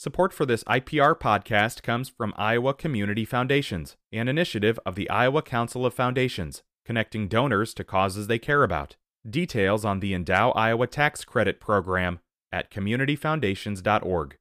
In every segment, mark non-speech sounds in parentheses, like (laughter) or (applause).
Support for this IPR podcast comes from Iowa Community Foundations, an initiative of the Iowa Council of Foundations, connecting donors to causes they care about. Details on the Endow Iowa Tax Credit Program at communityfoundations.org.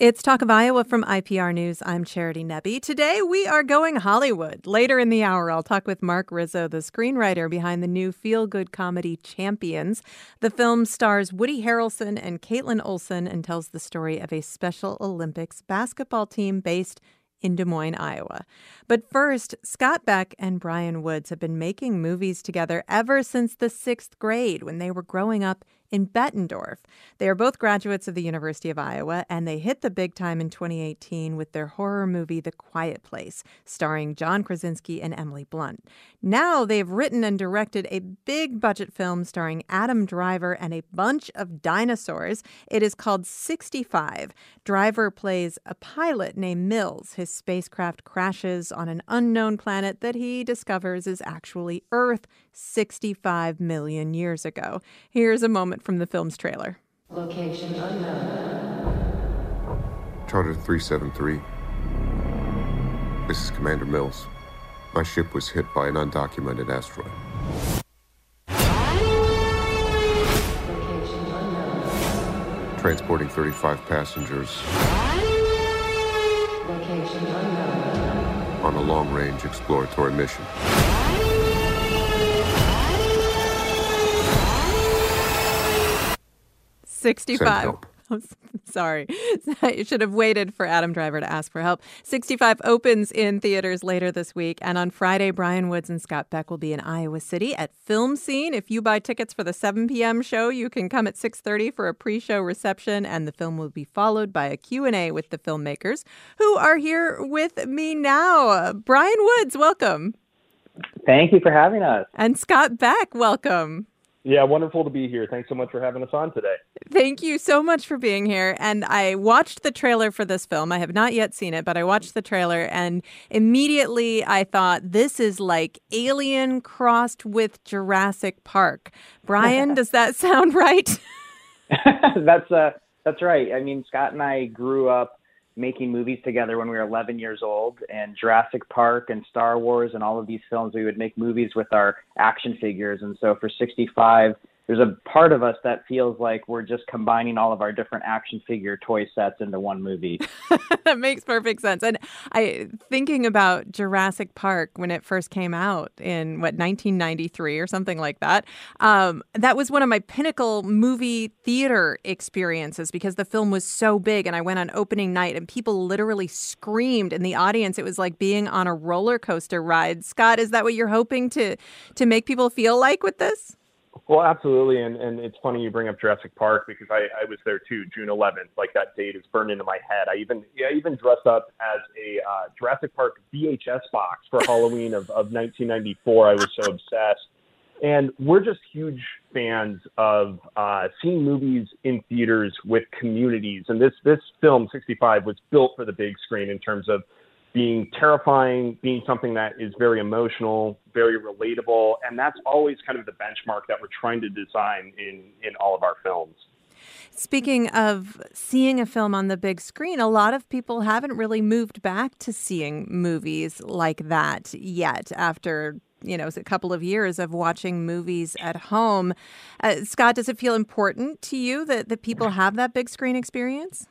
It's Talk of Iowa from IPR News. I'm Charity Nebbe. Today we are going Hollywood. Later in the hour, I'll talk with Mark Rizzo, the screenwriter behind the new feel good comedy Champions. The film stars Woody Harrelson and Kaitlin Olson and tells the story of a Special Olympics basketball team based in Des Moines, Iowa. But first, Scott Beck and Brian Woods have been making movies together ever since the sixth grade when they were growing up in Bettendorf. They are both graduates of the University of Iowa, and they hit the big time in 2018 with their horror movie The Quiet Place, starring John Krasinski and Emily Blunt. Now they've written and directed a big budget film starring Adam Driver and a bunch of dinosaurs. It is called 65. Driver plays a pilot named Mills. His spacecraft crashes on an unknown planet that he discovers is actually Earth 65 million years ago. Here's a moment from the film's trailer. Location unknown. Charter 373. This is Commander Mills. My ship was hit by an undocumented asteroid. Transporting 35 passengers. On a long range exploratory mission. 65. (laughs) I'm sorry. (laughs) you should have waited for Adam Driver to ask for help. 65 opens in theaters later this week. And on Friday, Brian Woods and Scott Beck will be in Iowa City at Film Scene. If you buy tickets for the 7 p.m. show, you can come at 6.30 for a pre-show reception. And the film will be followed by a Q&A with the filmmakers who are here with me now. Brian Woods, welcome. Thank you for having us. And Scott Beck, welcome. Yeah, wonderful to be here. Thanks so much for having us on today. Thank you so much for being here. And I watched the trailer for this film. I have not yet seen it, but I watched the trailer and immediately I thought this is like Alien crossed with Jurassic Park. Brian, (laughs) does that sound right? (laughs) that's uh that's right. I mean, Scott and I grew up making movies together when we were 11 years old and Jurassic Park and Star Wars and all of these films we would make movies with our action figures. And so for 65 there's a part of us that feels like we're just combining all of our different action figure toy sets into one movie. (laughs) that makes perfect sense. And I thinking about Jurassic Park when it first came out in what 1993 or something like that. Um, that was one of my pinnacle movie theater experiences because the film was so big, and I went on opening night and people literally screamed in the audience. It was like being on a roller coaster ride. Scott, is that what you're hoping to to make people feel like with this? Well, absolutely, and and it's funny you bring up Jurassic Park because I I was there too, June 11th. Like that date is burned into my head. I even yeah, I even dressed up as a uh, Jurassic Park VHS box for Halloween of of 1994. I was so obsessed, and we're just huge fans of uh, seeing movies in theaters with communities. And this this film 65 was built for the big screen in terms of being terrifying, being something that is very emotional, very relatable, and that's always kind of the benchmark that we're trying to design in in all of our films. Speaking of seeing a film on the big screen, a lot of people haven't really moved back to seeing movies like that yet after you know a couple of years of watching movies at home. Uh, Scott, does it feel important to you that that people have that big screen experience?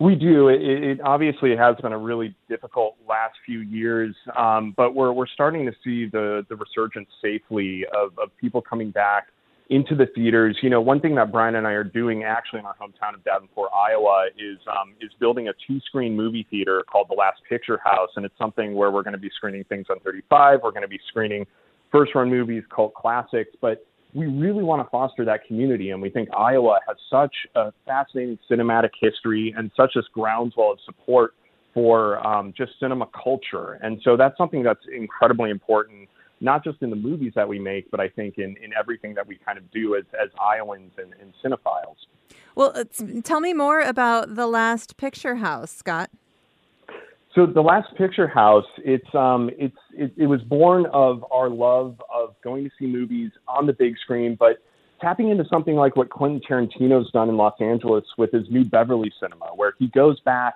We do. It, it, obviously has been a really difficult last few years, um, but we're we're starting to see the the resurgence safely of, of people coming back into the theaters. You know, one thing that Brian and I are doing actually in our hometown of Davenport, Iowa, is um, is building a two screen movie theater called the Last Picture House, and it's something where we're going to be screening things on 35. We're going to be screening first run movies, cult classics, but we really want to foster that community. And we think Iowa has such a fascinating cinematic history and such this groundswell of support for um, just cinema culture. And so that's something that's incredibly important, not just in the movies that we make, but I think in, in everything that we kind of do as, as Iowans and, and cinephiles. Well, tell me more about The Last Picture House, Scott. So the last picture house, it's um, it's it, it was born of our love of going to see movies on the big screen, but tapping into something like what Quentin Tarantino's done in Los Angeles with his new Beverly Cinema, where he goes back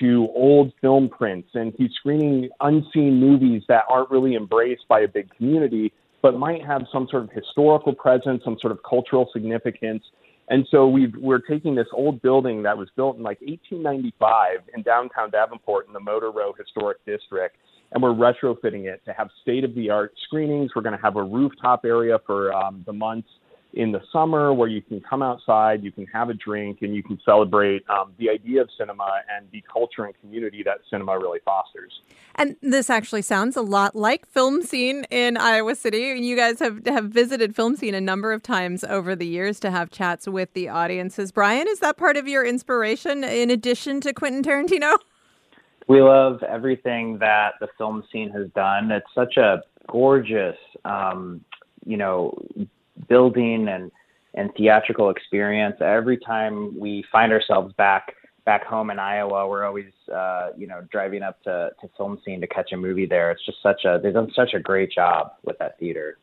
to old film prints and he's screening unseen movies that aren't really embraced by a big community, but might have some sort of historical presence, some sort of cultural significance. And so we are taking this old building that was built in like 1895 in downtown Davenport in the Motor Row Historic District, and we're retrofitting it to have state of the art screenings. We're going to have a rooftop area for um, the months in the summer where you can come outside, you can have a drink, and you can celebrate um, the idea of cinema and the culture and community that cinema really fosters. And this actually sounds a lot like Film Scene in Iowa City. You guys have, have visited Film Scene a number of times over the years to have chats with the audiences. Brian, is that part of your inspiration in addition to Quentin Tarantino? (laughs) We love everything that the film scene has done. It's such a gorgeous, um, you know, building and and theatrical experience. Every time we find ourselves back back home in Iowa, we're always uh, you know driving up to to film scene to catch a movie there. It's just such a they've done such a great job with that theater.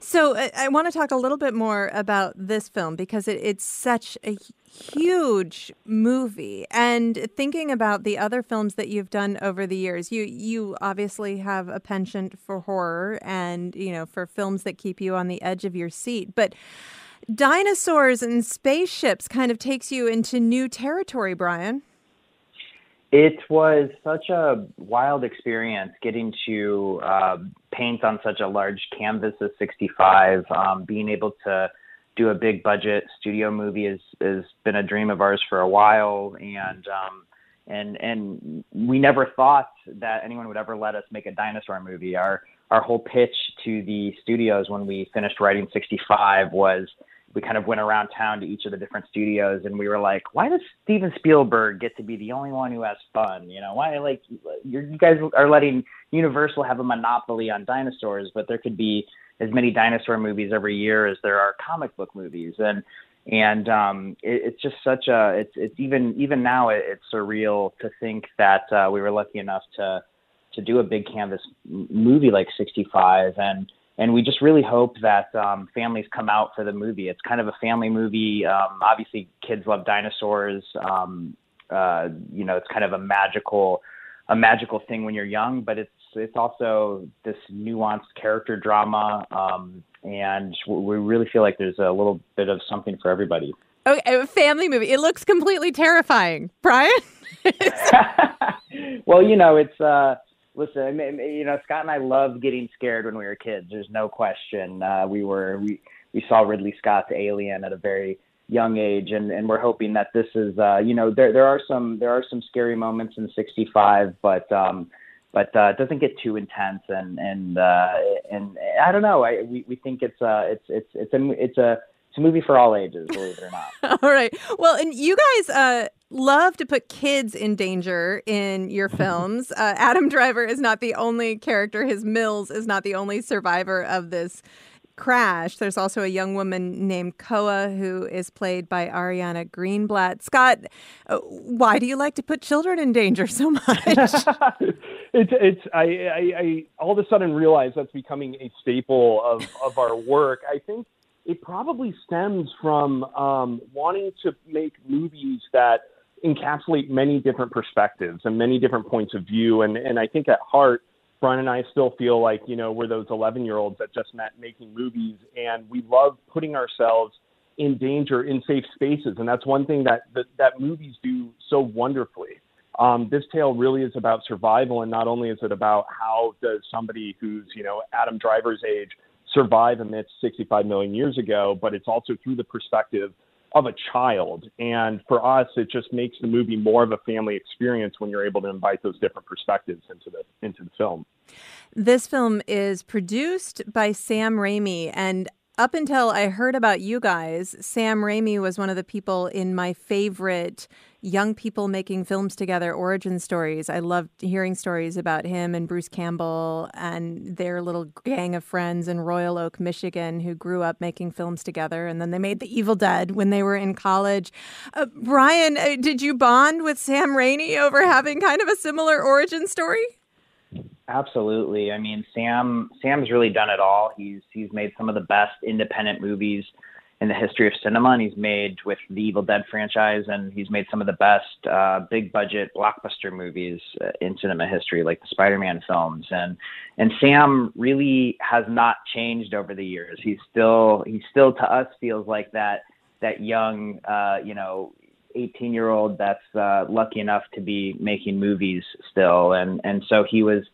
So uh, I, I want to talk a little bit more about this film because it, it's such a huge movie. And thinking about the other films that you've done over the years, you you obviously have a penchant for horror and you know for films that keep you on the edge of your seat, but. Dinosaurs and spaceships kind of takes you into new territory, Brian. It was such a wild experience getting to uh, paint on such a large canvas of 65, um, being able to do a big budget studio movie has has been a dream of ours for a while, and um, and and we never thought that anyone would ever let us make a dinosaur movie. Our our whole pitch to the studios when we finished writing 65 was we kind of went around town to each of the different studios and we were like, why does Steven Spielberg get to be the only one who has fun? You know, why like you guys are letting Universal have a monopoly on dinosaurs, but there could be as many dinosaur movies every year as there are comic book movies and and um it, it's just such a it's it's even even now it, it's surreal to think that uh, we were lucky enough to to do a big canvas movie like 65 and and we just really hope that um, families come out for the movie. It's kind of a family movie. Um, obviously, kids love dinosaurs. Um, uh, you know, it's kind of a magical, a magical thing when you're young, but it's it's also this nuanced character drama, um, and we really feel like there's a little bit of something for everybody. Okay, a family movie. It looks completely terrifying, Brian. (laughs) (laughs) well, you know, it's. Uh, listen, you know, Scott and I loved getting scared when we were kids. There's no question. Uh, we were we we saw Ridley Scott's Alien at a very young age, and and we're hoping that this is, uh, you know, there there are some there are some scary moments in 65, but um, but uh, it doesn't get too intense, and and uh, and I don't know. I we we think it's uh it's it's it's a it's a it's a movie for all ages, believe it or not. (laughs) all right. Well, and you guys uh, love to put kids in danger in your films. Uh, Adam Driver is not the only character. His Mills is not the only survivor of this crash. There's also a young woman named Koa who is played by Ariana Greenblatt. Scott, uh, why do you like to put children in danger so (laughs) much? it's it's I, I, I all of a sudden realize that's becoming a staple of of our work. I think it probably stems from um, wanting to make movies that encapsulate many different perspectives and many different points of view. And, and I think at heart, Brian and I still feel like, you know, we're those 11 year olds that just met making movies and we love putting ourselves in danger in safe spaces. And that's one thing that, that, that movies do so wonderfully. Um, this tale really is about survival. And not only is it about how does somebody who's, you know, Adam Driver's age survive amidst 65 million years ago, but it's also through the perspective of a child. And for us, it just makes the movie more of a family experience when you're able to invite those different perspectives into the into the film. This film is produced by Sam Raimi, and up until I heard about you guys, Sam Raimi was one of the people in my favorite young people making films together origin stories. I loved hearing stories about him and Bruce Campbell and their little gang of friends in Royal Oak, Michigan, who grew up making films together. And then they made The Evil Dead when they were in college. Uh, Brian, uh, did you bond with Sam Raimi over having kind of a similar origin story? Absolutely. I mean, Sam Sam's really done it all. He's he's made some of the best independent movies in the history of cinema, and he's made with the Evil Dead franchise, and he's made some of the best uh, big budget blockbuster movies uh, in cinema history, like the Spider-Man films. And and Sam really has not changed over the years. He's still he still to us feels like that that young uh, you know 18 year old that's uh, lucky enough to be making movies still, and and so he was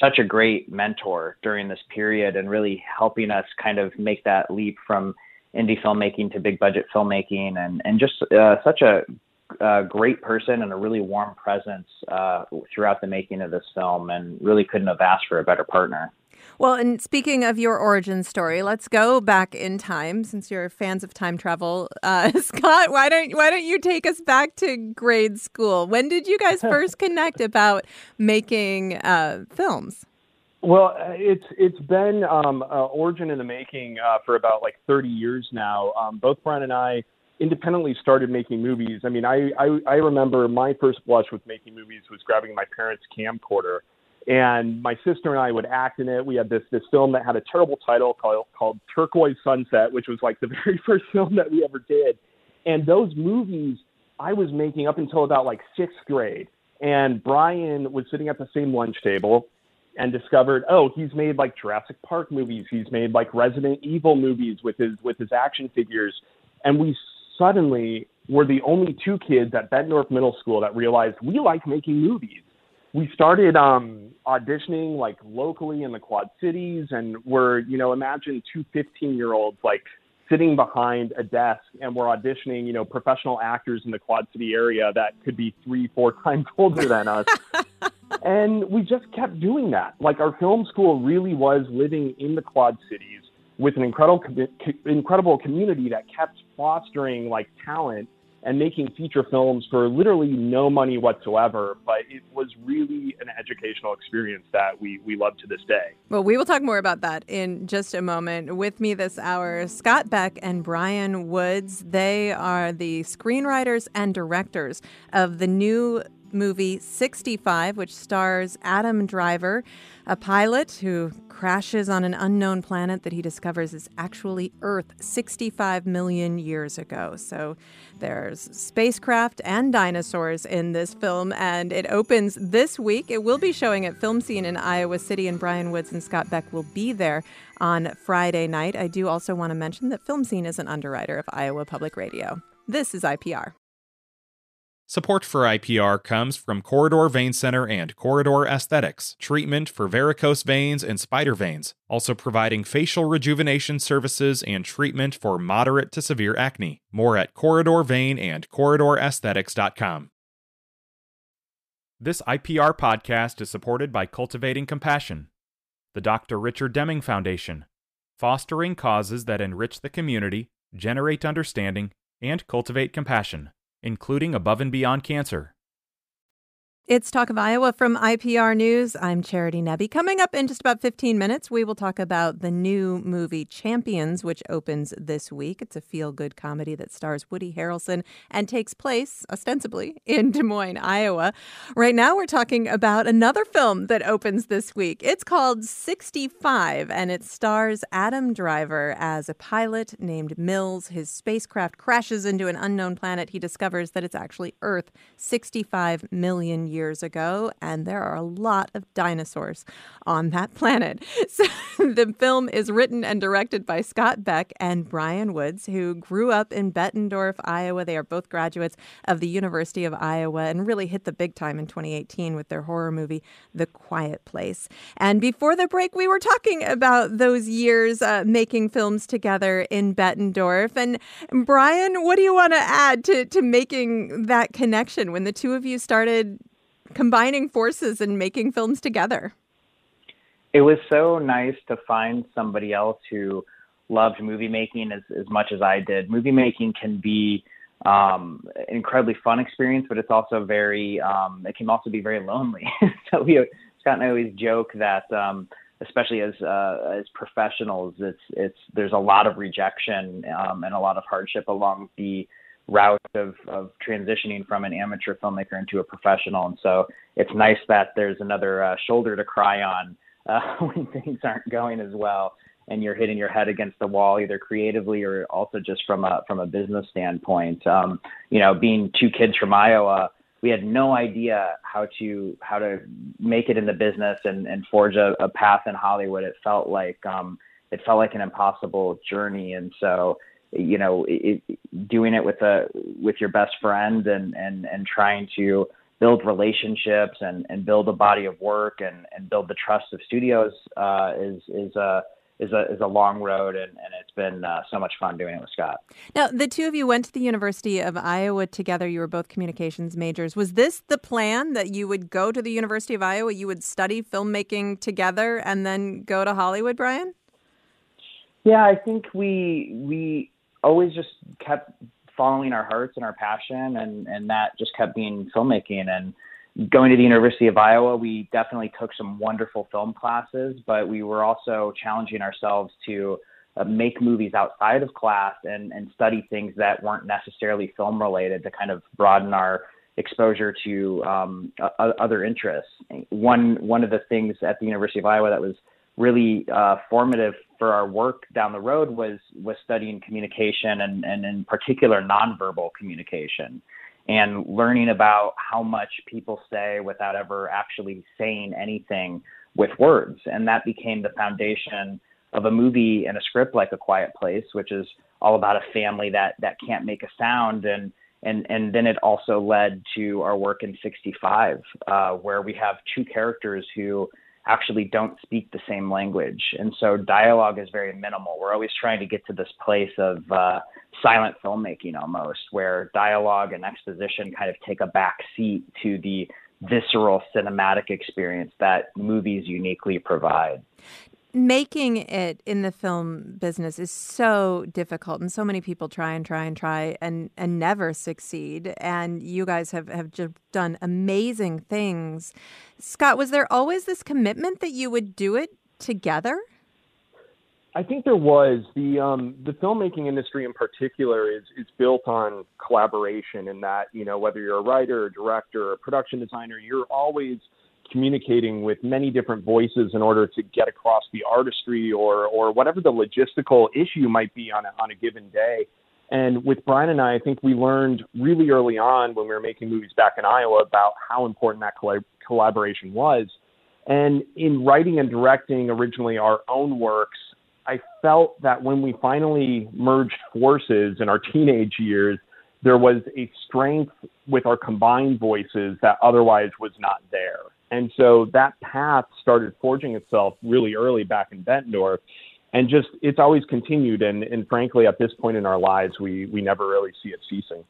such a great mentor during this period and really helping us kind of make that leap from indie filmmaking to big budget filmmaking, and and just uh, such a, a, great person and a really warm presence uh, throughout the making of this film, and really couldn't have asked for a better partner. Well, and speaking of your origin story, let's go back in time since you're fans of time travel. Uh, (laughs) Scott, why don't why don't you take us back to grade school? When did you guys (laughs) first connect about making uh, films? Well, uh, it's it's been um, uh, origin in the making uh, for about like 30 years now. Um, both Brian and I independently started making movies. I mean, I, I I remember my first blush with making movies was grabbing my parents' camcorder, and my sister and I would act in it. We had this this film that had a terrible title called called Turquoise Sunset, which was like the (laughs) very first film that we ever did. And those movies I was making up until about like sixth grade. And Brian was sitting at the same lunch table and discovered, oh, he's made like Jurassic Park movies. He's made like Resident Evil movies with his with his action figures, and we suddenly were the only two kids at Bettendorf Middle School that realized we like making movies. We started um, auditioning like locally in the Quad Cities, and we're you know imagine two 15 year olds like sitting behind a desk and we're auditioning, you know, professional actors in the Quad City area that could be three, four (laughs) times older than us. (laughs) and we just kept doing that. Like our film school really was living in the Quad Cities with an incredible, incredible community that kept fostering like talent and making feature films for literally no money whatsoever. But it was really an educational experience that we, we love to this day. Well, we will talk more about that in just a moment. With me this hour, Scott Beck and Brian Woods. They are the screenwriters and directors of the new movie 65, which stars Adam Driver, a pilot who crashes on an unknown planet that he discovers is actually Earth 65 million years ago. So there's spacecraft and dinosaurs in this film, and it opens this week. It will be showing at Film Scene in Iowa City, and Brian Woods and Scott Beck will be there on Friday night. I do also want to mention that Film Scene is an underwriter of Iowa Public Radio. This is IPR. Support for IPR comes from Corridor Vein Center and Corridor Aesthetics, treatment for varicose veins and spider veins, also providing facial rejuvenation services and treatment for moderate to severe acne. More at Corridor Vein and. This IPR podcast is supported by Cultivating Compassion, the Dr. Richard Deming Foundation, fostering causes that enrich the community, generate understanding, and cultivate compassion including above and beyond cancer. It's Talk of Iowa from IPR News. I'm Charity Nebbe. Coming up in just about 15 minutes, we will talk about the new movie Champions, which opens this week. It's a feel good comedy that stars Woody Harrelson and takes place, ostensibly, in Des Moines, Iowa. Right now, we're talking about another film that opens this week. It's called 65, and it stars Adam Driver as a pilot named Mills. His spacecraft crashes into an unknown planet. He discovers that it's actually Earth 65 million years ago, and there are a lot of dinosaurs on that (laughs) planet. (laughs) So the film is written and directed by Scott Beck and Brian Woods, who grew up in Bettendorf, Iowa. They are both graduates of the University of Iowa and really hit the big time in 2018 with their horror movie, The Quiet Place. And before the break, we were talking about those years uh, making films together in Bettendorf. And Brian, what do you want to add to, to making that connection when the two of you started combining forces and making films together. It was so nice to find somebody else who loved movie making as, as much as I did. Movie making can be um, an incredibly fun experience, but it's also very, um, it can also be very lonely. (laughs) so we, Scott and I always joke that, um, especially as uh, as professionals, it's it's there's a lot of rejection um, and a lot of hardship along the route of, of transitioning from an amateur filmmaker into a professional. And so it's nice that there's another uh, shoulder to cry on uh, (laughs) when things aren't going as well. and you're hitting your head against the wall either creatively or also just from a from a business standpoint. Um, you know, being two kids from Iowa, we had no idea how to how to make it in the business and, and forge a, a path in Hollywood. It felt like um, it felt like an impossible journey, and so you know, it, doing it with a with your best friend and and and trying to build relationships and and build a body of work and and build the trust of studios uh, is is a is a is a long road, and, and it's been uh, so much fun doing it with Scott. Now, the two of you went to the University of Iowa together. You were both communications majors. Was this the plan that you would go to the University of Iowa, you would study filmmaking together, and then go to Hollywood, Brian? Yeah, I think we we always just kept following our hearts and our passion, and and that just kept being filmmaking and going to the University of Iowa, we definitely took some wonderful film classes, but we were also challenging ourselves to uh, make movies outside of class and, and study things that weren't necessarily film related to kind of broaden our exposure to um, other interests. One one of the things at the University of Iowa that was really uh, formative for our work down the road was was studying communication and, and in particular nonverbal communication and learning about how much people say without ever actually saying anything with words. And that became the foundation of a movie and a script like A Quiet Place, which is all about a family that that can't make a sound and and and then it also led to our work in 65 uh, where we have two characters who actually don't speak the same language and so dialogue is very minimal we're always trying to get to this place of uh, silent filmmaking almost, where dialogue and exposition kind of take a back seat to the visceral cinematic experience that movies uniquely provide. Making it in the film business is so difficult, and so many people try and try and try and, and never succeed. And you guys have, have just done amazing things. Scott, was there always this commitment that you would do it together? I think there was the um, the filmmaking industry in particular is is built on collaboration in that you know whether you're a writer, a director, a production designer, you're always communicating with many different voices in order to get across the artistry or or whatever the logistical issue might be on a, on a given day. And with Brian and I, I think we learned really early on when we were making movies back in Iowa about how important that collab- collaboration was. And in writing and directing originally our own works, I felt that when we finally merged forces in our teenage years, there was a strength with our combined voices that otherwise was not there. And so that path started forging itself really early back in Bettendorf. And just it's always continued and, and frankly at this point in our lives we we never really see it ceasing.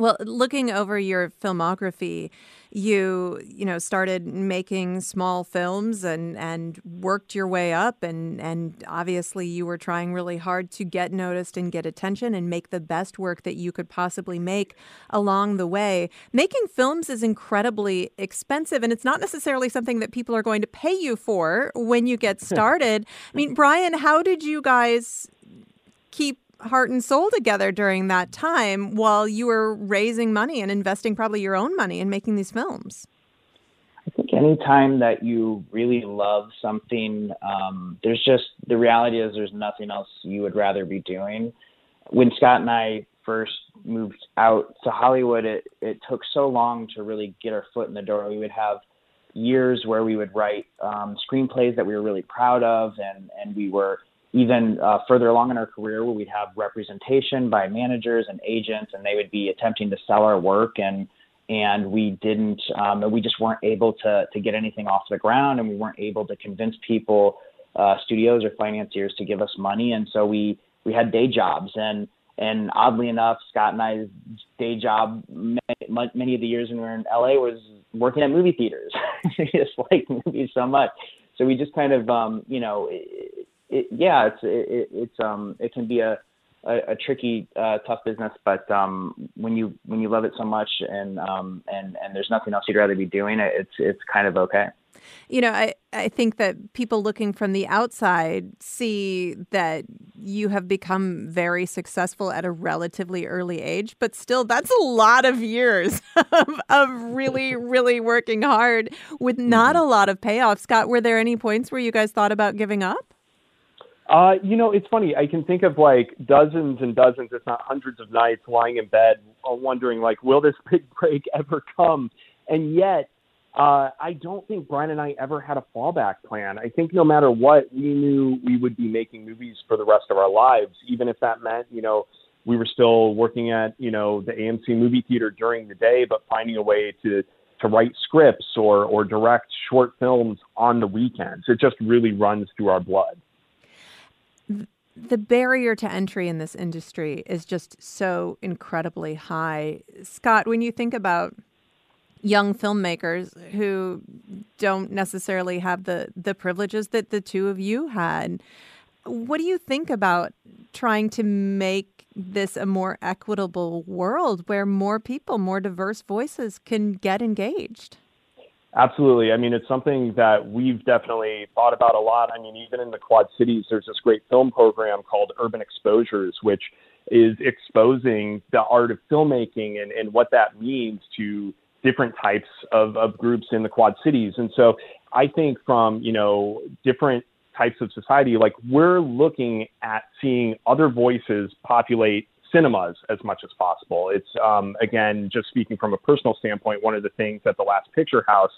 Well, looking over your filmography, you you know started making small films and and worked your way up and and obviously you were trying really hard to get noticed and get attention and make the best work that you could possibly make along the way. Making films is incredibly expensive and it's not necessarily something that people are going to pay you for when you get (laughs) started. I mean, Brian, how did you guys keep heart and soul together during that time while you were raising money and investing probably your own money in making these films? I think anytime that you really love something, um, there's just the reality is there's nothing else you would rather be doing. When Scott and I first moved out to Hollywood, it, it took so long to really get our foot in the door. We would have years where we would write um, screenplays that we were really proud of, and, and we were even uh, further along in our career where we'd have representation by managers and agents and they would be attempting to sell our work and and we didn't um, we just weren't able to to get anything off the ground and we weren't able to convince people uh, studios or financiers to give us money. And so we we had day jobs and and oddly enough Scott and I's day job many, many of the years when we were in LA was working at movie theaters. (laughs) Just like movies so much. So we just kind of um, you know it, yeah, it's it, it's um it can be a a, a tricky, uh, tough business, but um, when you when you love it so much and um, and and there's nothing else you'd rather be doing, it's it's kind of okay. You know, I, I think that people looking from the outside see that you have become very successful at a relatively early age, but still, that's a lot of years (laughs) of, of really, really working hard with not mm-hmm. a lot of payoff. Scott, were there any points where you guys thought about giving up? Uh, you know, it's funny. I can think of like dozens and dozens, if not hundreds of nights lying in bed uh, wondering like, will this (laughs) big break ever come? And yet, uh, I don't think Brian and I ever had a fallback plan. I think no matter what, we knew we would be making movies for the rest of our lives, even if that meant, you know, we were still working at, you know, the AMC movie theater during the day, but finding a way to to write scripts or or direct short films on the weekends. It just really runs through our blood. The barrier to entry in this industry is just so incredibly high. Scott, when you think about young filmmakers who don't necessarily have the the privileges that the two of you had. What do you think about trying to make this a more equitable world where more people, more diverse voices can get engaged? Absolutely. I mean, it's something that we've definitely thought about a lot. I mean, even in the Quad Cities, there's this great film program called Urban Exposures, which is exposing the art of filmmaking and, and what that means to different types of, of groups in the Quad Cities. And so I think from, you know, different types of society, like we're looking at seeing other voices populate cinemas as much as possible. It's, um, again, just speaking from a personal standpoint, one of the things at the Last Picture House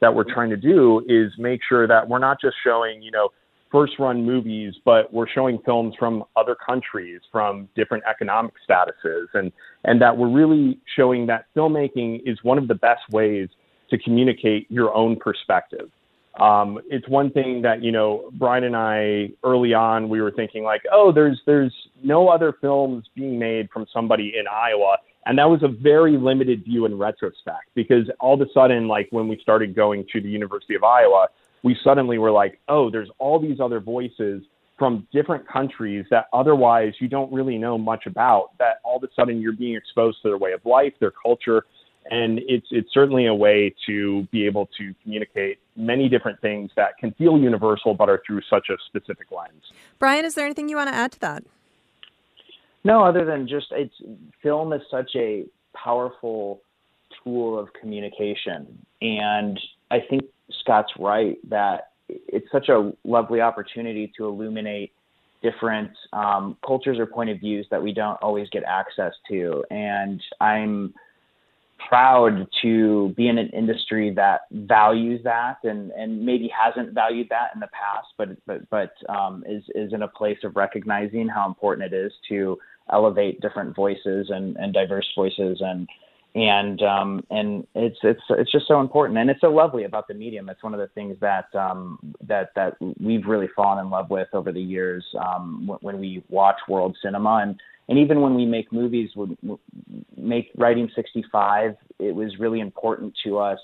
that we're trying to do is make sure that we're not just showing, you know, first run movies, but we're showing films from other countries, from different economic statuses, and, and that we're really showing that filmmaking is one of the best ways to communicate your own perspective. Um, it's one thing that you know Brian and I early on we were thinking like, oh, there's there's no other films being made from somebody in Iowa, and that was a very limited view in retrospect because all of a sudden, like when we started going to the University of Iowa, we suddenly were like, oh, there's all these other voices from different countries that otherwise you don't really know much about. That all of a sudden you're being exposed to their way of life, their culture, and it's it's certainly a way to be able to communicate many different things that can feel universal but are through such a specific lens. Brian, is there anything you want to add to that? No, other than just it's film is such a powerful tool of communication, and I think Scott's right that it's such a lovely opportunity to illuminate different um, cultures or point of views that we don't always get access to. And I'm proud to be in an industry that values that and, and maybe hasn't valued that in the past, but but but um, is is in a place of recognizing how important it is to elevate different voices and, and diverse voices and and um, and it's it's it's just so important, and it's so lovely about the medium. It's one of the things that um, that that we've really fallen in love with over the years um, when, we watch world cinema, and and even when we make movies, when make writing 65, it was really important to us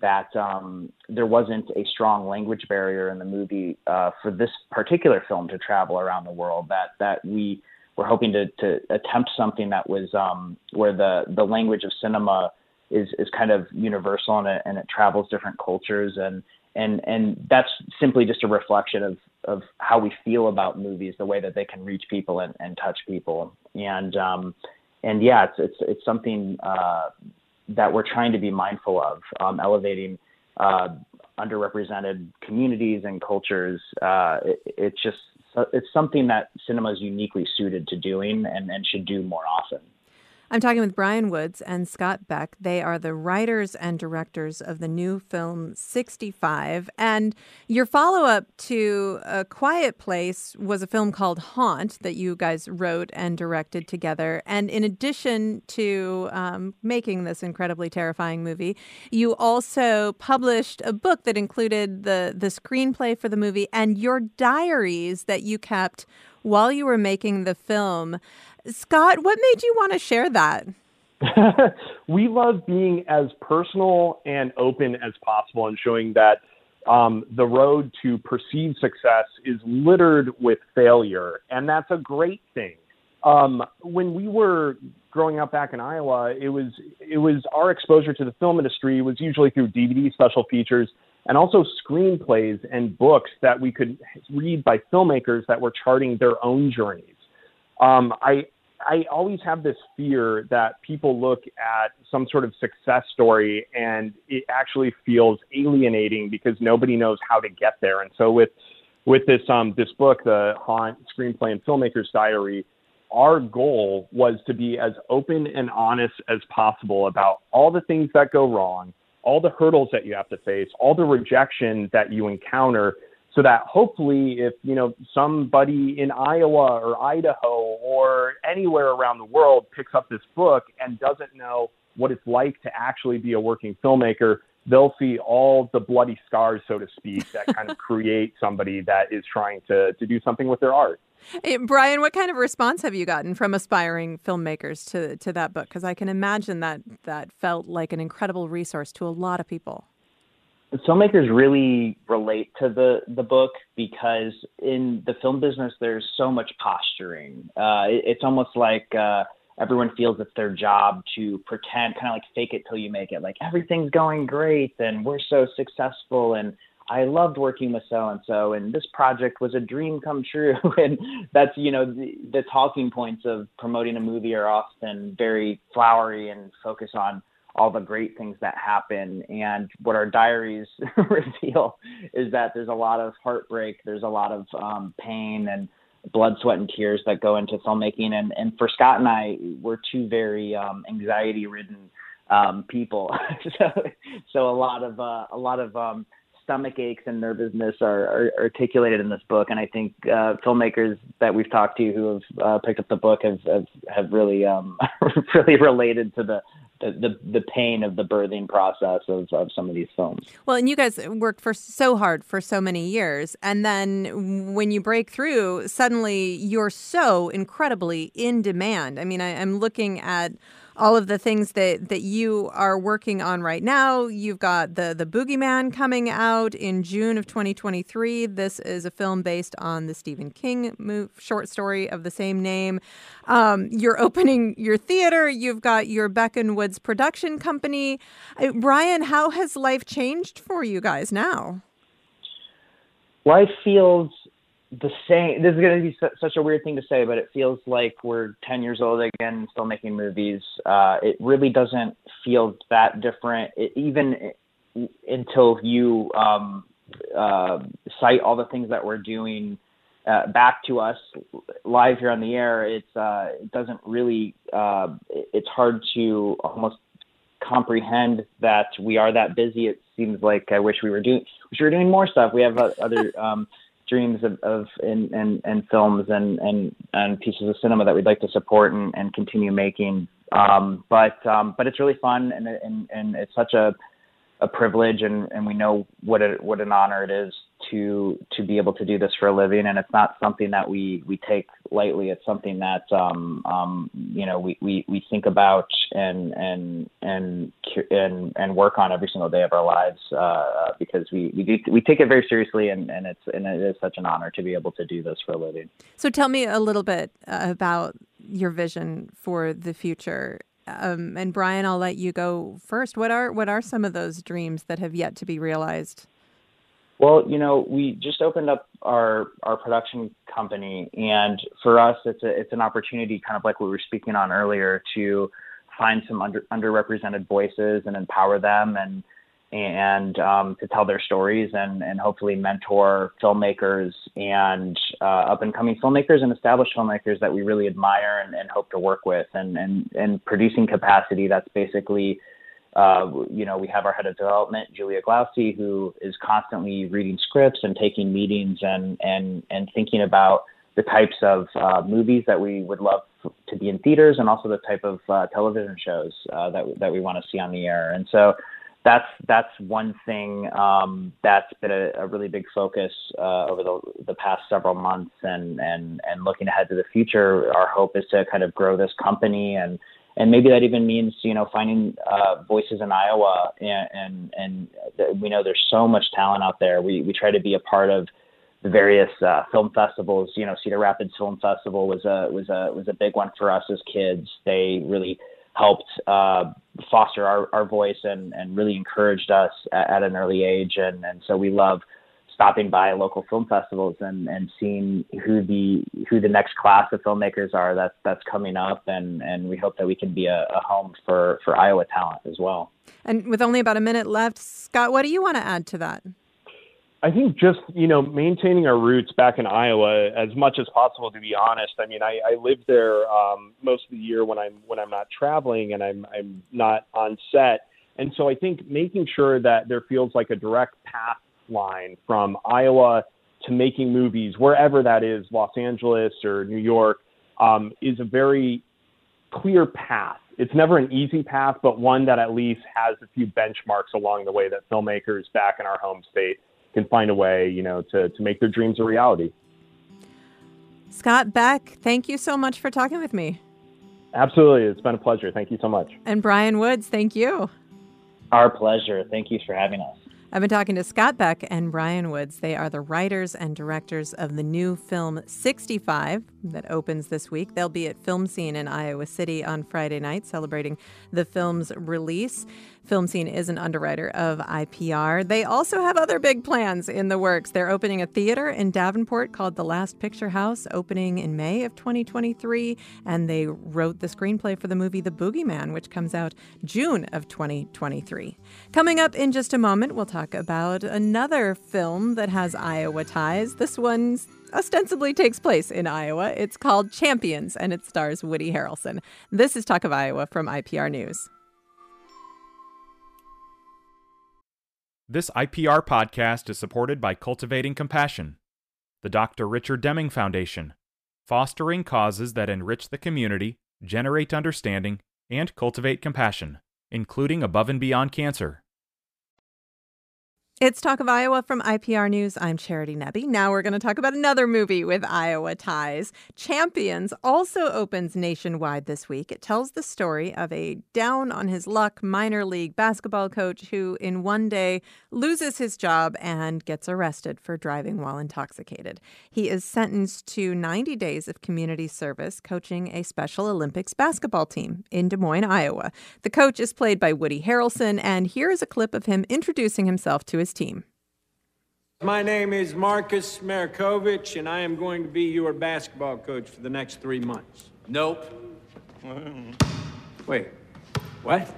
that um, there wasn't a strong language barrier in the movie uh, for this particular film to travel around the world. That that we we're hoping to, to attempt something that was um, where the, the language of cinema is, is kind of universal and it, and it travels different cultures and and and that's simply just a reflection of of how we feel about movies, the way that they can reach people and, and touch people, and um, and yeah, it's it's it's something uh, that we're trying to be mindful of, um, elevating uh, underrepresented communities and cultures. Uh, it, it's just it's something that cinema is uniquely suited to doing and, and should do more often. I'm talking with Brian Woods and Scott Beck. They are the writers and directors of the new film 65. And your follow up to A Quiet Place was a film called Haunt that you guys wrote and directed together. And in addition to um, making this incredibly terrifying movie, you also published a book that included the, the screenplay for the movie and your diaries that you kept while you were making the film. Scott, what made you want to share that? (laughs) we love being as personal and open as possible and showing that um, the road to perceived success is littered with failure, and that's a great thing. Um, when we were growing up back in Iowa, it was it was our exposure to the film industry was usually through DVD special features and also screenplays and books that we could read by filmmakers that were charting their own journeys um, I I always have this fear that people look at some sort of success story and it actually feels alienating because nobody knows how to get there. And so with with this um, this book, the Haunt Screenplay and Filmmaker's Diary, our goal was to be as open and honest as possible about all the things that go wrong, all the hurdles that you have to face, all the rejection that you encounter, so that hopefully if you know somebody in Iowa or Idaho or anywhere around the world picks up this book and doesn't know what it's like to actually be a working filmmaker, they'll see all the bloody scars, so to speak, that kind of (laughs) create somebody that is trying to to do something with their art. Hey, Brian, what kind of response have you gotten from aspiring filmmakers to to that book? Because I can imagine that that felt like an incredible resource to a lot of people. Filmmakers really relate to the the book because in the film business, there's so much posturing. Uh, it, it's almost like uh, everyone feels it's their job to pretend, kind of like fake it till you make it. Like everything's going great and we're so successful and I loved working with so and so, and this project was a dream come true. (laughs) and that's you know the, the talking points of promoting a movie are often very flowery and focus on all the great things that happen. And what our diaries (laughs) reveal is that there's a lot of heartbreak, there's a lot of um, pain and blood, sweat, and tears that go into filmmaking. And and for Scott and I, we're two very um, anxiety ridden um, people. (laughs) so so a lot of uh, a lot of um, stomach aches and nervousness are, are, articulated in this book, and I think uh, filmmakers that we've talked to who have uh, picked up the book have have, have really um, (laughs) really related to the, the the pain of the birthing process of, of some of these films. Well, and you guys worked for so hard for so many years, and then when you break through, suddenly you're so incredibly in demand. I mean, I, I'm looking at all of the things that that you are working on right now. You've got the the Boogeyman coming out in June of 2023. This is a film based on the Stephen King move, short story of the same name. Um, you're opening your theater. You've got your Woods production company. Uh, Brian, how has life changed for you guys now? Life feels the same. This is going to be su- such a weird thing to say, but it feels like we're 10 years old again, still making movies. Uh, it really doesn't feel that different, it, even until you um, uh, cite all the things that we're doing uh, back to us live here on the air. It's uh, it doesn't really. Uh, it's hard to almost comprehend that we are that busy. It seems like I wish we were doing wish we were doing more stuff. We have uh, other. Um, streams of, of in, in, in films and, and, and pieces of cinema that we'd like to support and, and continue making. Um, but um, but it's really fun and, and, and it's such a a privilege and, and we know what a, what an honor it is to to be able to do this for a living. And it's not something that we we take lightly. It's something that um, um, you know we, we, we think about and and and and and work on every single day of our lives uh, because we we do we take it very seriously and, and it's and it is such an honor to be able to do this for a living. So tell me a little bit uh, about your vision for the future um, and Brian, I'll let you go first. What are what are some of those dreams that have yet to be realized? Well, you know, we just opened up our our production company, and for us, it's a it's an opportunity, kind of like we were speaking on earlier, to find some under underrepresented voices and empower them, and and um, to tell their stories and, and hopefully mentor filmmakers and uh, up and coming filmmakers and established filmmakers that we really admire and, and hope to work with. And, and, and producing capacity that's basically uh, you know we have our head of development Julia Glausi who is constantly reading scripts and taking meetings and and and thinking about the types of uh, movies that we would love to be in theaters and also the type of uh, television shows uh, that that we want to see on the air. And so that's that's one thing um, that's been a, a, really big focus uh, over the the past several months, and and and looking ahead to the future, our hope is to kind of grow this company, and and maybe that even means you know finding uh, voices in Iowa, and and, and we know there's so much talent out there. We we try to be a part of the various uh, film festivals. You know, Cedar Rapids Film Festival was a was a was a big one for us as kids. They really helped uh, foster our, our voice and, and really encouraged us at, at, an early age. And, and so we love stopping by local film festivals and, and seeing who the who the next class of filmmakers are that's that's coming up and, and we hope that we can be a, a home for, for Iowa talent as well. And with only about a minute left, Scott, what do you want to add to that? I think just you know maintaining our roots back in Iowa as much as possible. To be honest, I mean I, I live there um, most of the year when I'm when I'm not traveling and I'm I'm not on set, and so I think making sure that there feels like a direct path line from Iowa to making movies wherever that is, Los Angeles or New York, um, is a very clear path. It's never an easy path, but one that at least has a few benchmarks along the way that filmmakers back in our home state can find a way, you know, to, to make their dreams a reality. Scott Beck, thank you so much for talking with me. Absolutely. It's been a pleasure. Thank you so much. And Brian Woods, thank you. Our pleasure. Thank you for having us. I've been talking to Scott Beck and Brian Woods. They are the writers and directors of the new film 65 that opens this week. They'll be at FilmScene in Iowa City on Friday night celebrating the film's release. FilmScene is an underwriter of IPR. They also have other big plans in the works. They're opening a theater in Davenport called The Last Picture House, opening in May of 2023. And they wrote the screenplay for the movie The Boogeyman, which comes out June of 2023. Coming up in just a moment, we'll talk about another film that has Iowa ties. This one ostensibly takes place in Iowa. It's called Champions, and it stars Woody Harrelson. This is Talk of Iowa from IPR News. This IPR podcast is supported by Cultivating Compassion, the Dr. Richard Deming Foundation, fostering causes that enrich the community, generate understanding, and cultivate compassion, including above and beyond cancer. It's Talk of Iowa from IPR News. I'm Charity Nebbe. Now we're going to talk about another movie with Iowa ties. Champions also opens nationwide this week. It tells the story of a down on his luck minor league basketball coach who, in one day, loses his job and gets arrested for driving while intoxicated. He is sentenced to 90 days of community service coaching a Special Olympics basketball team in Des Moines, Iowa. The coach is played by Woody Harrelson, and here is a clip of him introducing himself to his team. My name is Marcus Markovich, and I am going to be your basketball coach for the next three months. Nope. Wait, what?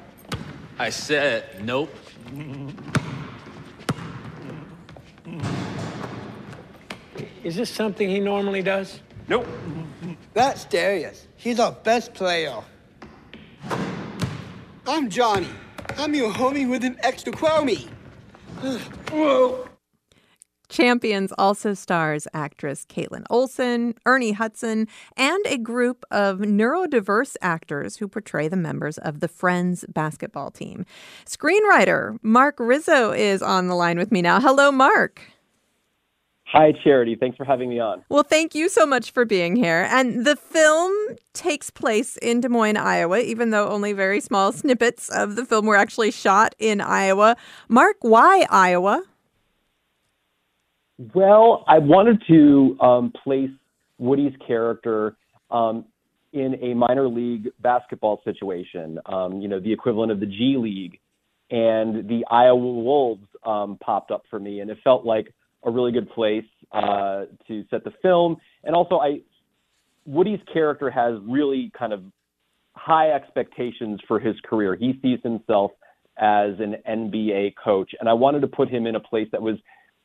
I said nope. Is this something he normally does? Nope. That's Darius. He's our best player. I'm Johnny. I'm your homie with an extra chromie. Champions also stars actress Kaitlin Olson, Ernie Hudson, and a group of neurodiverse actors who portray the members of the Friends basketball team. Screenwriter Mark Rizzo is on the line with me now. Hello, Mark. Hi, Charity. Thanks for having me on. Well, thank you so much for being here. And the film takes place in Des Moines, Iowa, even though only very small snippets of the film were actually shot in Iowa. Mark, why Iowa? Well, I wanted to um, place Woody's character um, in a minor league basketball situation, um, you know, the equivalent of the G League. And the Iowa Wolves um, popped up for me, and it felt like a really good place uh, to set the film. And also, I Woody's character has really kind of high expectations for his career. He sees himself as an NBA coach, and I wanted to put him in a place that was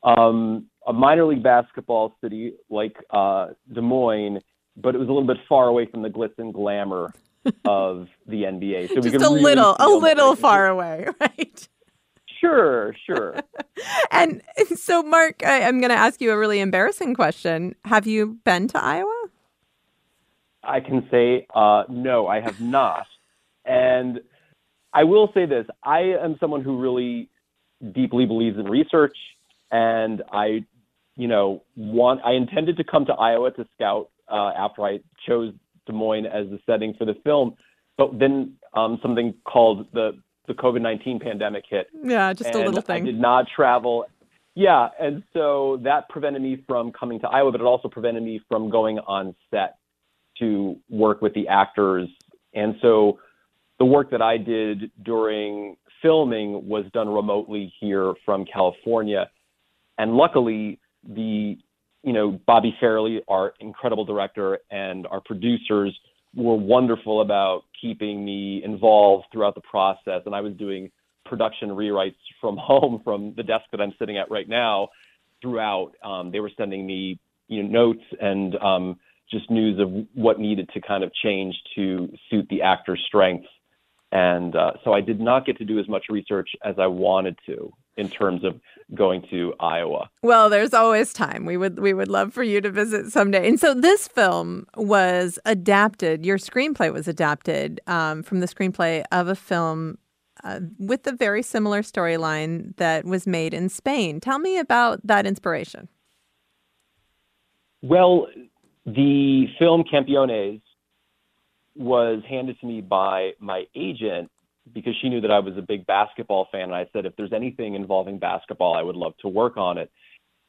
um, a minor league basketball city like uh, Des Moines, but it was a little bit far away from the glitz and glamour (laughs) of the NBA. So Just a really little, a little far away, (laughs) right? Sure, sure. (laughs) and so, Mark, I, I'm going to ask you a really embarrassing question. Have you been to Iowa? I can say uh, no, I have not. And I will say this I am someone who really deeply believes in research, and I, you know, want I intended to come to Iowa to scout uh, after I chose Des Moines as the setting for the film, but then um, something called the the COVID nineteen pandemic hit. Yeah, just a little thing. I did not travel. Yeah, and so that prevented me from coming to Iowa, but it also prevented me from going on set to work with the actors. And so the work that I did during filming was done remotely here from California. And luckily, the you know Bobby Farrelly, our incredible director, and our producers were wonderful about keeping me involved throughout the process. And I was doing production rewrites from (laughs) home from the desk that I'm sitting at right now. throughout. Um, they were sending me you know notes and um, just news of what needed to kind of change to suit the actor's strengths. And uh, so I did not get to do as much research as I wanted to in terms of going to Iowa. Well, there's always time. We would we would love for you to visit someday. And so this film was adapted. Your screenplay was adapted um, from the screenplay of a film uh, with a very similar storyline that was made in Spain. Tell me about that inspiration. Well, the film Campeones was handed to me by my agent because she knew that I was a big basketball fan. And I said, if there's anything involving basketball, I would love to work on it.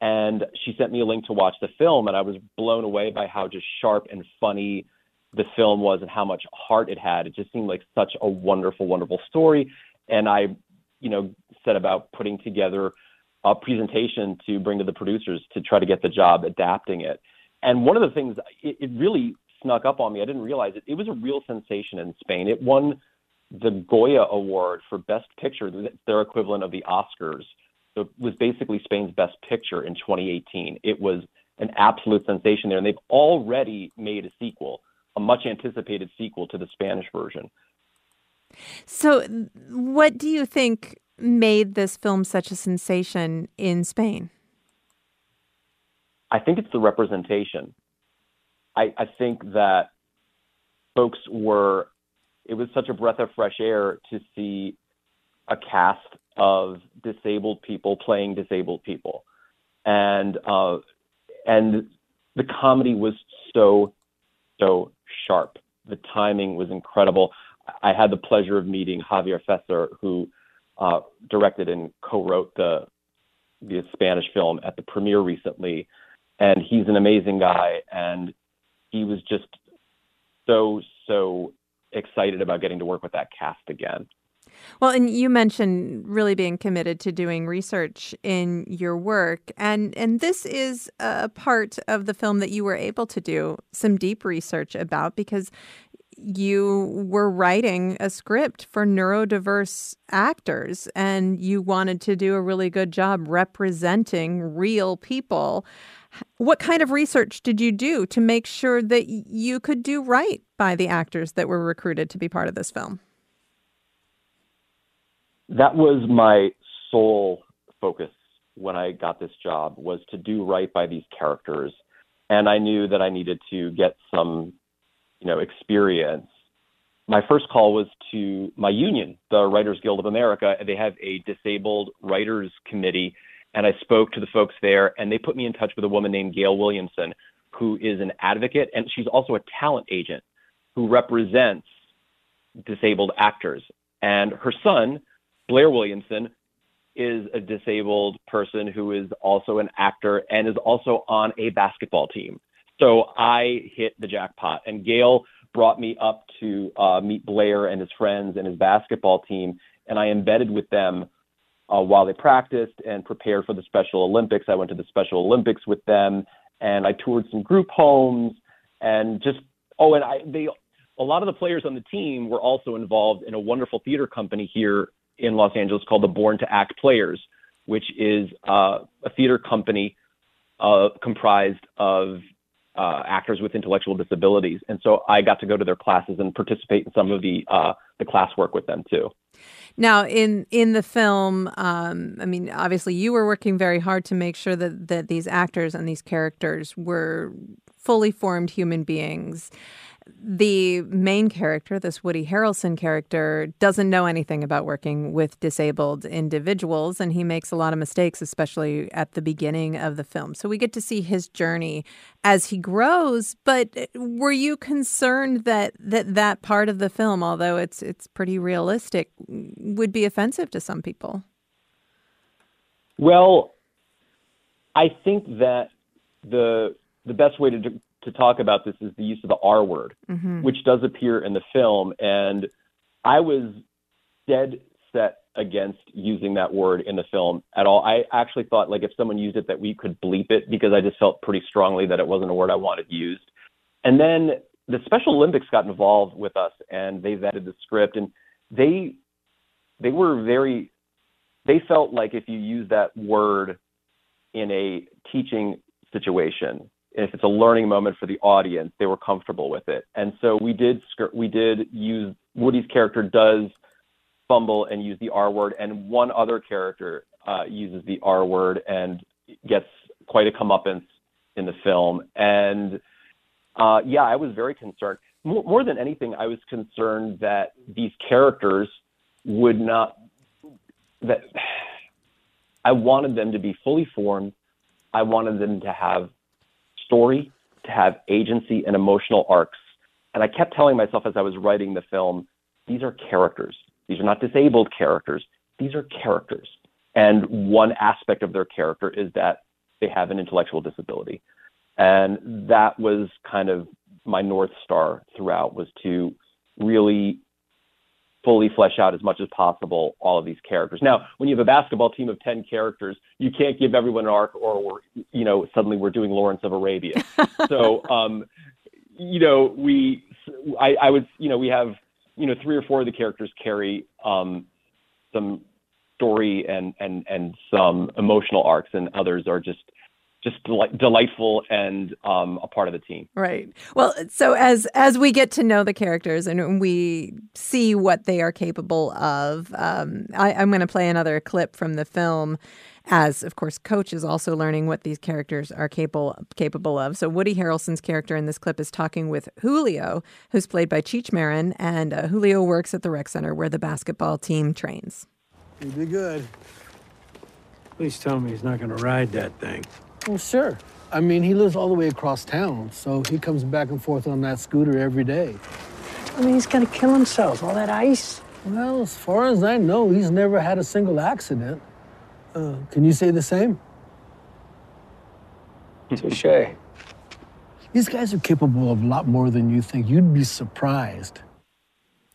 And she sent me a link to watch the film, and I was blown away by how just sharp and funny the film was and how much heart it had. It just seemed like such a wonderful, wonderful story. And I, you know, set about putting together a presentation to bring to the producers to try to get the job adapting it. And one of the things, it, it really snuck up on me. I didn't realize it. It was a real sensation in Spain. It won the Goya Award for Best Picture, their equivalent of the Oscars. So it was basically Spain's Best Picture in 2018. It was an absolute sensation there, and they've already made a sequel, a much anticipated sequel to the Spanish version. So, what do you think made this film such a sensation in Spain? I think it's the representation. I, I think that folks were it was such a breath of fresh air to see a cast of disabled people playing disabled people, and uh, and the comedy was so so sharp. The timing was incredible. I had the pleasure of meeting Javier Fesser, who uh, directed and co-wrote the the Spanish film at the premiere recently, and he's an amazing guy, and he was just so so excited about getting to work with that cast again. Well, and you mentioned really being committed to doing research in your work, and and this is a part of the film that you were able to do some deep research about because you were writing a script for neurodiverse actors and you wanted to do a really good job representing real people. What kind of research did you do to make sure that you could do right by the actors that were recruited to be part of this film? That was my sole focus when I got this job was to do right by these characters. And I knew that I needed to get some, you know, experience. My first call was to my union, the Writers Guild of America. They have a disabled writers committee and I spoke to the folks there, and they put me in touch with a woman named Gail Williamson, who is an advocate, and she's also a talent agent who represents disabled actors. And her son, Blair Williamson, is a disabled person who is also an actor and is also on a basketball team. So I hit the jackpot, and Gail brought me up to uh, meet Blair and his friends and his basketball team, and I embedded with them uh, while they practiced and prepared for the Special Olympics. I went to the Special Olympics with them, and I toured some group homes, and just oh, and I they a lot of the players on the team were also involved in a wonderful theater company here in Los Angeles called the Born to Act Players, which is uh, a theater company uh, comprised of uh, actors with intellectual disabilities, and so I got to go to their classes and participate in some of the uh, the classwork with them too. Now, in in the film, um, I mean, obviously, you were working very hard to make sure that that these actors and these characters were fully formed human beings the main character, this Woody Harrelson character, doesn't know anything about working with disabled individuals, and he makes a lot of mistakes, especially at the beginning of the film. So we get to see his journey as he grows. But uh, were you concerned that that, that part of the film, although it's it's pretty realistic, would be offensive to some people? Well, I think that the the best way to to talk about this is the use of the R word, mm-hmm. which does appear in the film. And I was dead set against using that word in the film at all. I actually thought like if someone used it that we could bleep it because I just felt pretty strongly that it wasn't a word I wanted used. And then the Special Olympics got involved with us and they vetted the script and they they were very they felt like if you use that word in a teaching situation, if it's a learning moment for the audience, they were comfortable with it. And so we did we did use Woody's character does fumble and use the R word, and one other character uh, uses the R word and gets quite a comeuppance in the film. And uh, yeah, I was very concerned. More, more than anything, I was concerned that these characters would not that (sighs) I wanted them to be fully formed. I wanted them to have story, to have agency and emotional arcs. And I kept telling myself as I was writing the film, these are characters. These are not disabled characters. These are characters. And one aspect of their character is that they have an intellectual disability. And that was kind of my North Star throughout was to really fully flesh out as much as possible all of these characters. Now, when you have a basketball team of 10 characters, you can't give everyone an arc or, or you know, suddenly we're doing Lawrence of Arabia. (laughs) so, um, you know, we, I, I would, you know, we have, you know, three or four of the characters carry um, some story and, and, and some emotional arcs and others are just, just delight, delightful and um, a part of the team. Right. Well, so as as we get to know the characters and we see what they are capable of, um, I, I'm going to play another clip from the film. As of course, Coach is also learning what these characters are capable capable of. So Woody Harrelson's character in this clip is talking with Julio, who's played by Cheech Marin, and uh, Julio works at the rec center where the basketball team trains. You be good. Please tell me he's not going to ride that thing. Well, sure. I mean, he lives all the way across town, so he comes back and forth on that scooter every day. I mean, he's gonna kill himself. All that ice. Well, as far as I know, he's never had a single accident. Uh, can you say the same? Touche. These guys are capable of a lot more than you think. You'd be surprised.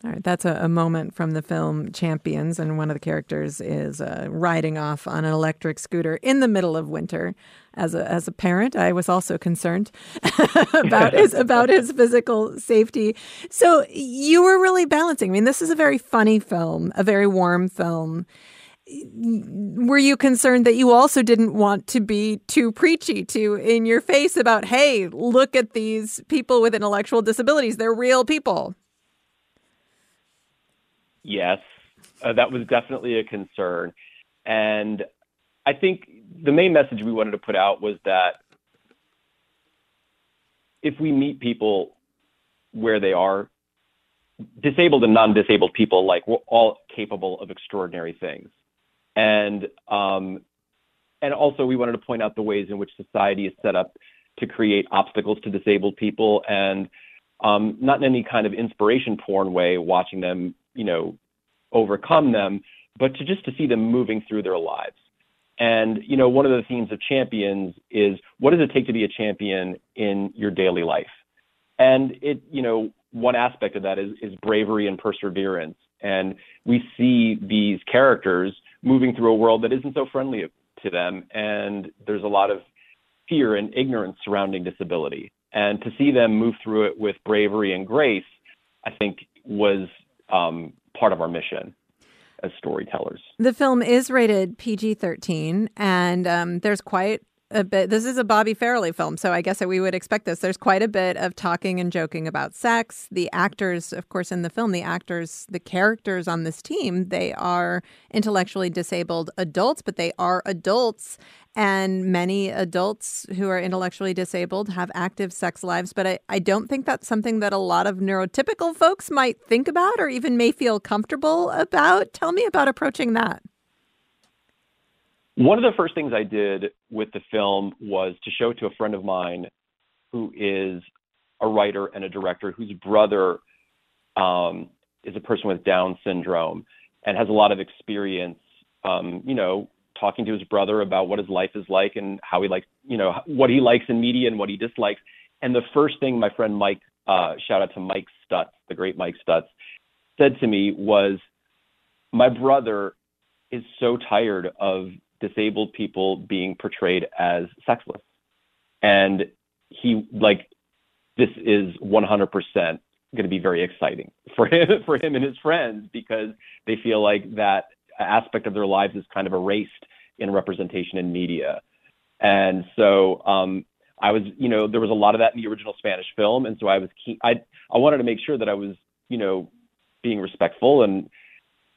All right, that's a, a, moment from the film Champions, and one of the characters is uh, riding off on an electric scooter in the middle of winter. As a as a parent, I was also concerned (laughs) about his about his physical safety. So you were really balancing. I mean, this is a very funny film, a very warm film. Were you concerned that you also didn't want to be too preachy, too in your face about, hey, look at these people with intellectual disabilities; they're real people. Yes, uh, that was definitely a concern. And I think the main message we wanted to put out was that if we meet people where they are, disabled and non-disabled people, like we're all capable of extraordinary things. And um, and also we wanted to point out the ways in which society is set up to create obstacles to disabled people and um, not in any kind of inspiration porn way, watching them you know, overcome them, but to just to see them moving through their lives. And you know, one of the themes of champions is what does it take to be a champion in your daily life? And it, you know, one aspect of that is is bravery and perseverance. And we see these characters moving through a world that isn't so friendly to them, and there's a lot of fear and ignorance surrounding disability. And to see them move through it with bravery and grace, I think was um, part of our mission as storytellers. The film is rated PG 13, and um, there's quite a bit. This is a Bobby Farrelly film, so I guess that we would expect this. There's quite a bit of talking and joking about sex. The actors, of course, in the film, the actors, the characters on this team, they are intellectually disabled adults, but they are adults. And many adults who are intellectually disabled have active sex lives. But I, I don't think that's something that a lot of neurotypical folks might think about or even may feel comfortable about. Tell me about approaching that. One of the first things I did with the film was to show to a friend of mine who is a writer and a director whose brother um, is a person with Down syndrome and has a lot of experience, um, you know, talking to his brother about what his life is like and how he likes, you know, what he likes in media and what he dislikes. And the first thing my friend Mike, uh, shout out to Mike Stutz, the great Mike Stutz, said to me was, my brother is so tired of disabled people being portrayed as sexless. And he like this is 100% going to be very exciting for him (laughs) for him and his friends because they feel like that aspect of their lives is kind of erased in representation in media. And so um, I was, you know, there was a lot of that in the original Spanish film, and so I was keen. I I wanted to make sure that I was, you know, being respectful and.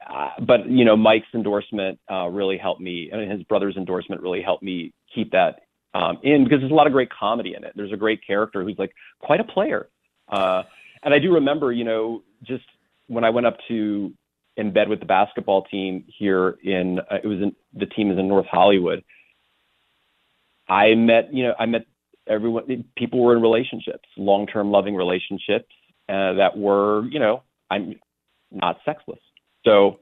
Uh, but you know, Mike's endorsement uh, really helped me, and his brother's endorsement really helped me keep that um, in because there's a lot of great comedy in it. There's a great character who's like quite a player, uh, and I do remember, you know, just when I went up to in bed with the basketball team here in uh, it was in the team is in North Hollywood. I met, you know, I met everyone. People were in relationships, long-term loving relationships uh, that were, you know, I'm not sexless. So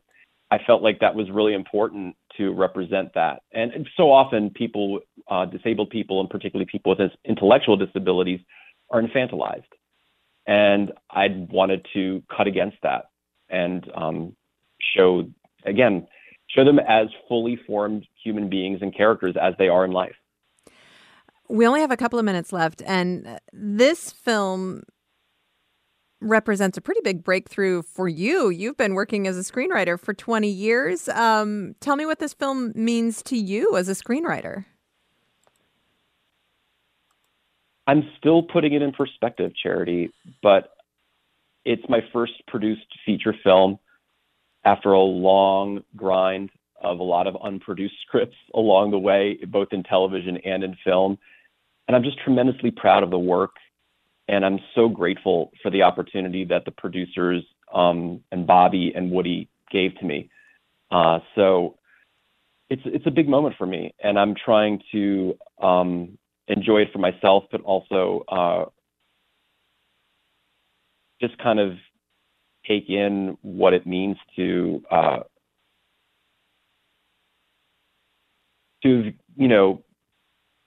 I felt like that was really important to represent that. And, and so often, people, uh, disabled people, and particularly people with intellectual disabilities, are infantilized. And I wanted to cut against that and um, show, again, show them as fully formed human beings and characters as they are in life. We only have a couple of minutes left, and this film represents a pretty big breakthrough for you. You've been working as a screenwriter for 20 years. Um, tell me what this film means to you as a screenwriter. I'm still putting it in perspective, Charity, but it's my first produced feature film after a long grind of a lot of unproduced (laughs) scripts along the way, both in television and in film. And I'm just tremendously proud of the work. And I'm so grateful for the opportunity that the producers um, and Bobby and Woody gave to me. Uh, so it's it's a big moment for me, and I'm trying to um, enjoy it for myself, but also uh, just kind of take in what it means to uh, to you know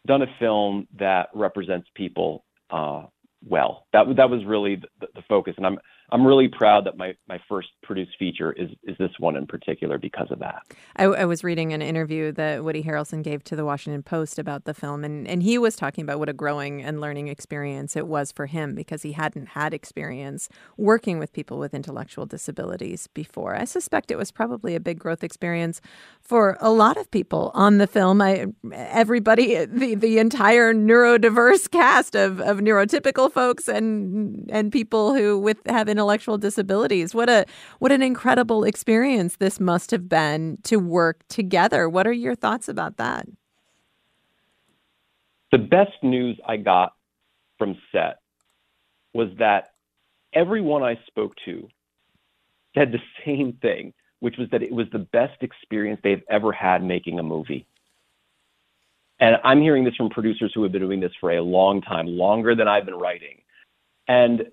done a film that represents people uh, well. That that was really the, the focus, and I'm I'm really proud that my my first produced feature is is this one in particular because of that. I, I, was reading an interview that Woody Harrelson gave to the Washington Post about the film, and and he was talking about what a growing and learning experience it was for him because he hadn't had experience working with people with intellectual disabilities before. I suspect it was probably a big growth experience for a lot of people on the film. I everybody the the entire neurodiverse cast of of neurotypical folks and and people who with have intellectual disabilities. What a what an incredible experience this must have been to work together. What are your thoughts about that? The best news I got from set was that everyone I spoke to said the same thing, which was that it was the best experience they've ever had making a movie. And I'm hearing this from producers who have been doing this for a long time, longer than I've been writing. And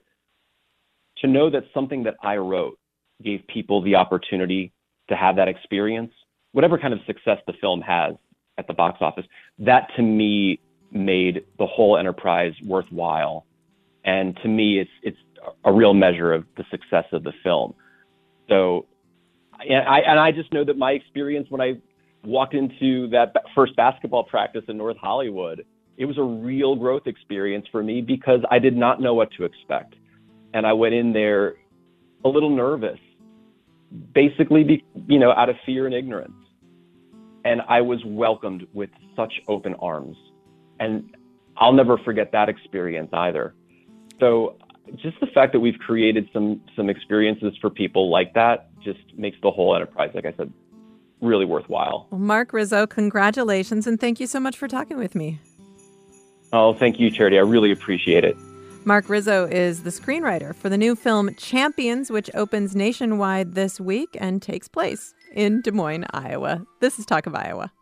to know that something that I wrote gave people the opportunity to have that experience, whatever kind of success the film has at the box office, that to me made the whole enterprise worthwhile. And to me, it's it's a real measure of the success of the film. So, and I and I just know that my experience when I walked into that first basketball practice in North Hollywood, it was a real growth experience for me because I did not know what to expect and I went in there a little nervous, basically, be, you know, out of fear and ignorance. And I was welcomed with such open arms. And I'll never forget that experience either. So just the fact that we've created some some experiences for people like that just makes the whole enterprise, like I said, really worthwhile. Well, Mark Rizzo, congratulations and thank you so much for talking with me. Oh, thank you, Charity. I really appreciate it. Mark Rizzo is the screenwriter for the new film Champions, which opens nationwide this week and takes place in Des Moines, Iowa. This is Talk of Iowa.